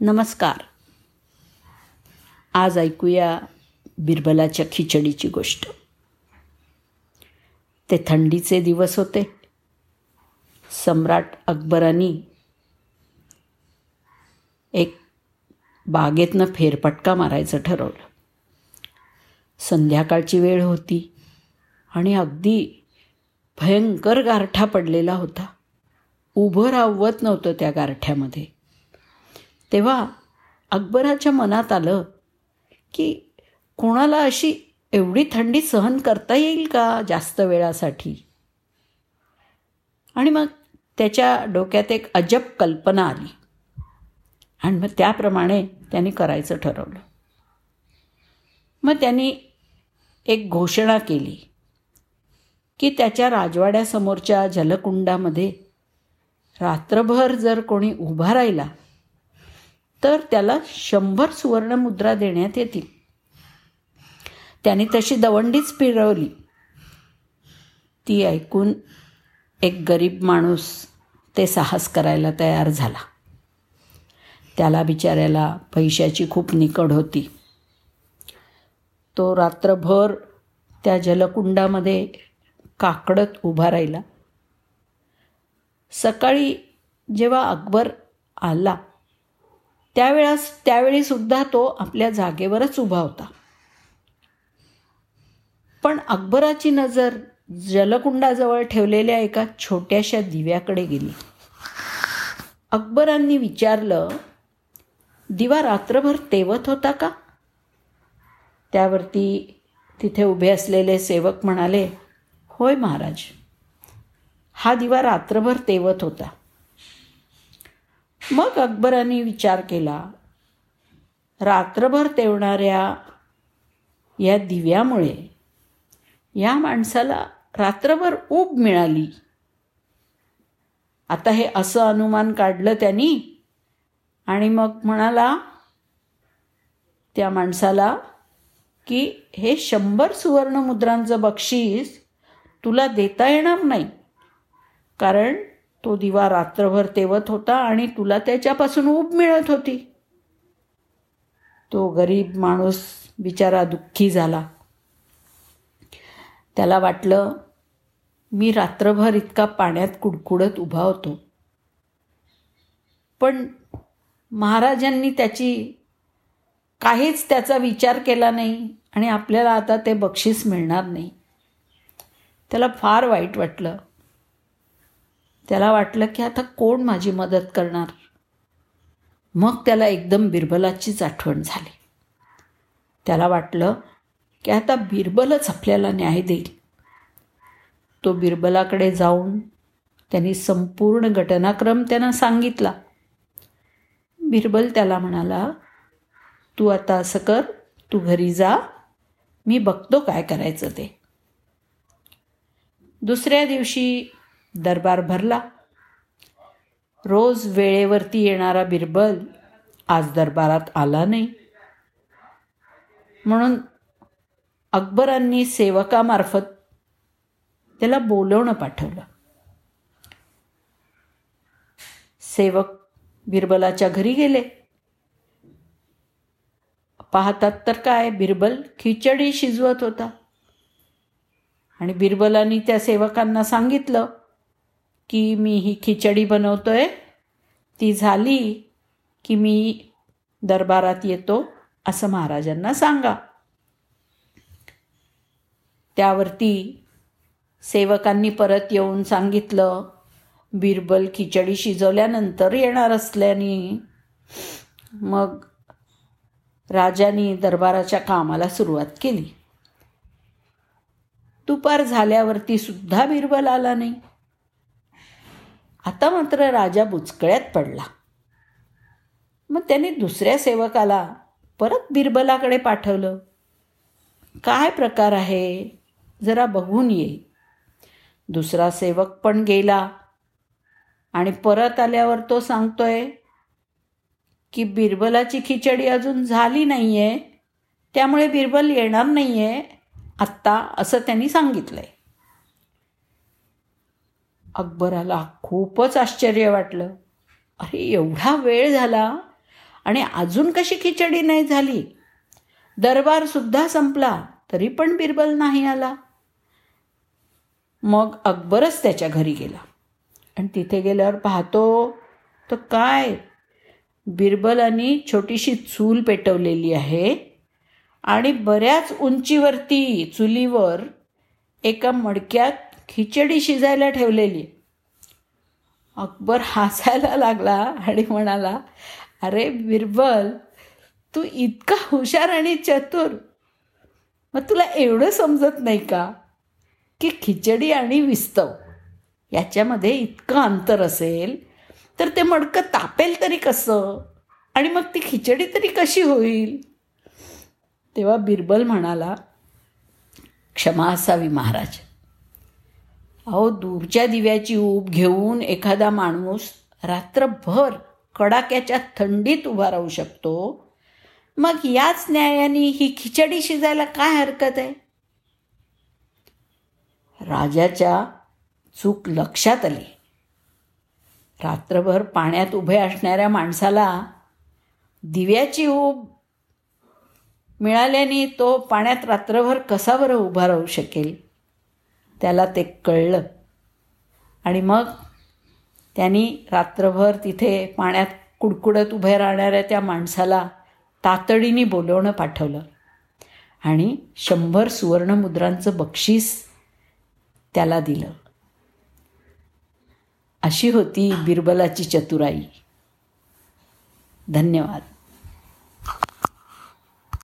नमस्कार. आज ऐकूया बिरबलाच्या खिचडीची गोष्ट. ते थंडीचे दिवस होते. सम्राट अकबरांनी एक बागेतनं फेरपटका मारायचं ठरवलं. संध्याकाळची वेळ होती आणि अगदी भयंकर गारठा पडलेला होता. उभं रावत नव्हतं त्या गारठ्यामध्ये. तेव्हा अकबराच्या मनात आलं की कोणाला अशी एवढी थंडी सहन करता येईल का जास्त वेळासाठी? आणि मग त्याच्या डोक्यात एक अजब कल्पना आली. आणि मग त्याप्रमाणे त्यांनी करायचं ठरवलं. मग त्यांनी एक घोषणा केली की त्याच्या राजवाड्यासमोरच्या जलकुंडामध्ये रात्रभर जर कोणी उभा राहिला तर त्याला शंभर सुवर्णमुद्रा देण्यात येतील. त्याने तशी दवंडीच फिरवली. ती ऐकून एक गरीब माणूस ते साहस करायला तयार झाला. त्याला बिचाऱ्याला पैशाची खूप निकड होती. तो रात्रभर त्या जलकुंडामध्ये काकडत उभा राहिला. सकाळी जेव्हा अकबर आला त्यावेळेस त्यावेळीसुद्धा तो आपल्या जागेवरच उभा होता. पण अकबराची नजर जलकुंडाजवळ ठेवलेल्या एका छोट्याशा दिव्याकडे गेली. अकबरांनी विचारलं दिवा रात्रभर तेवत होता का? त्यावरती तिथे उभे असलेले सेवक म्हणाले होय महाराज हा दिवा रात्रभर तेवत होता. मग अकबरांनी विचार केला रात्रभर तेवणाऱ्या या दिव्यामुळे या माणसाला रात्रभर ऊब मिळाली. आता हे असं अनुमान काढलं त्यांनी आणि मग म्हणाला त्या माणसाला की हे शंभर सुवर्णमुद्रांचं बक्षीस तुला देता येणार नाही. कारण तो दिवा रात्रभर तेवत होता आणि तुला त्याच्यापासून ऊब मिळत होती. तो गरीब माणूस बिचारा दुःखी झाला. त्याला वाटलं मी रात्रभर इतका पाण्यात कुडकुडत उभा होतो. पण महाराजांनी त्याची काहीच त्याचा विचार केला नाही आणि आपल्याला आता ते बक्षीस मिळणार नाही. त्याला फार वाईट वाटलं. त्याला वाटलं की आता कोण माझी मदत करणार? मग त्याला एकदम बिरबलाचीच आठवण झाली. त्याला वाटलं की आता बिरबलच आपल्याला न्याय देईल. तो बिरबलाकडे जाऊन त्यांनी संपूर्ण घटनाक्रम त्यांना सांगितला. बिरबल त्याला म्हणाला तू आता असं कर तू घरी जा मी बघतो काय करायचं ते. दुसऱ्या दिवशी दरबार भरला. रोज वेळेवरती येणारा बिरबल आज दरबारात आला नाही. म्हणून अकबरांनी सेवकामार्फत त्याला बोलवणं पाठवलं. सेवक बिरबलाच्या घरी गेले. पाहतात तर काय बिरबल खिचडी शिजवत होता. आणि बिरबलांनी त्या सेवकांना सांगितलं की मी ही खिचडी बनवतो आहे ती झाली की मी दरबारात येतो असं महाराजांना सांगा. त्यावरती सेवकांनी परत येऊन सांगितलं बिरबल खिचडी शिजवल्यानंतर येणार असल्याने. मग राजाने दरबाराच्या कामाला सुरुवात केली. दुपार झाल्यावरती सुद्धा बिरबल आला नाही. आता मात्र राजा बुचकळ्यात पडला. मग त्याने दुसऱ्या सेवकाला परत बिरबलाकडे पाठवलं. काय प्रकार आहे? जरा बघून ये. दुसरा सेवक पण गेला. आणि परत आल्यावर तो सांगतोय की बिरबलाची खिचडी अजून झाली नाही आहे त्यामुळे बिरबल येणार नाही आहे आत्ता असं त्यांनी सांगितलंय. अकबराला खूपच आश्चर्य वाटलं. अरे एवढा वेळ झाला? आणि अजून कशी खिचडी नाही झाली? दरबारसुद्धा संपला तरी पण बिरबल नाही आला. मग अकबरच त्याच्या घरी गेला. आणि तिथे गेल्यावर पाहतो तर काय? बिरबलांनी छोटीशी चूल पेटवलेली आहे आणि बऱ्याच उंचीवरती चुलीवर एका मडक्यात खिचडी शिजायला ठेवलेली. अकबर हसायला लागला आणि म्हणाला अरे बिरबल तू इतका हुशार आणि चतुर. मग तुला एवढं समजत नाही का की खिचडी आणि विस्तव याच्यामध्ये इतकं अंतर असेल? तर ते मडकं तापेल तरी कसं? आणि मग ती खिचडी तरी कशी होईल? तेव्हा बिरबल म्हणाला क्षमा असावी महाराज. अहो दूरच्या दिव्याची ऊब घेऊन एखादा माणूस रात्रभर कडाक्याच्या थंडीत उभा राहू शकतो. मग याच न्यायाने ही खिचडी शिजायला काय हरकत आहे? राजाच्या चूक लक्षात आली. रात्रभर पाण्यात उभे असणाऱ्या माणसाला दिव्याची ऊब मिळाल्याने तो पाण्यात रात्रभर कसा बरं उभा राहू शकेल? त्याला ते कळलं. आणि मग त्यांनी रात्रभर तिथे पाण्यात कुडकुडत उभे राहणाऱ्या त्या माणसाला तातडीने बोलवणं पाठवलं. आणि शंभर सुवर्णमुद्रांचं बक्षीस त्याला दिलं. अशी होती बिरबलाची चतुराई. धन्यवाद.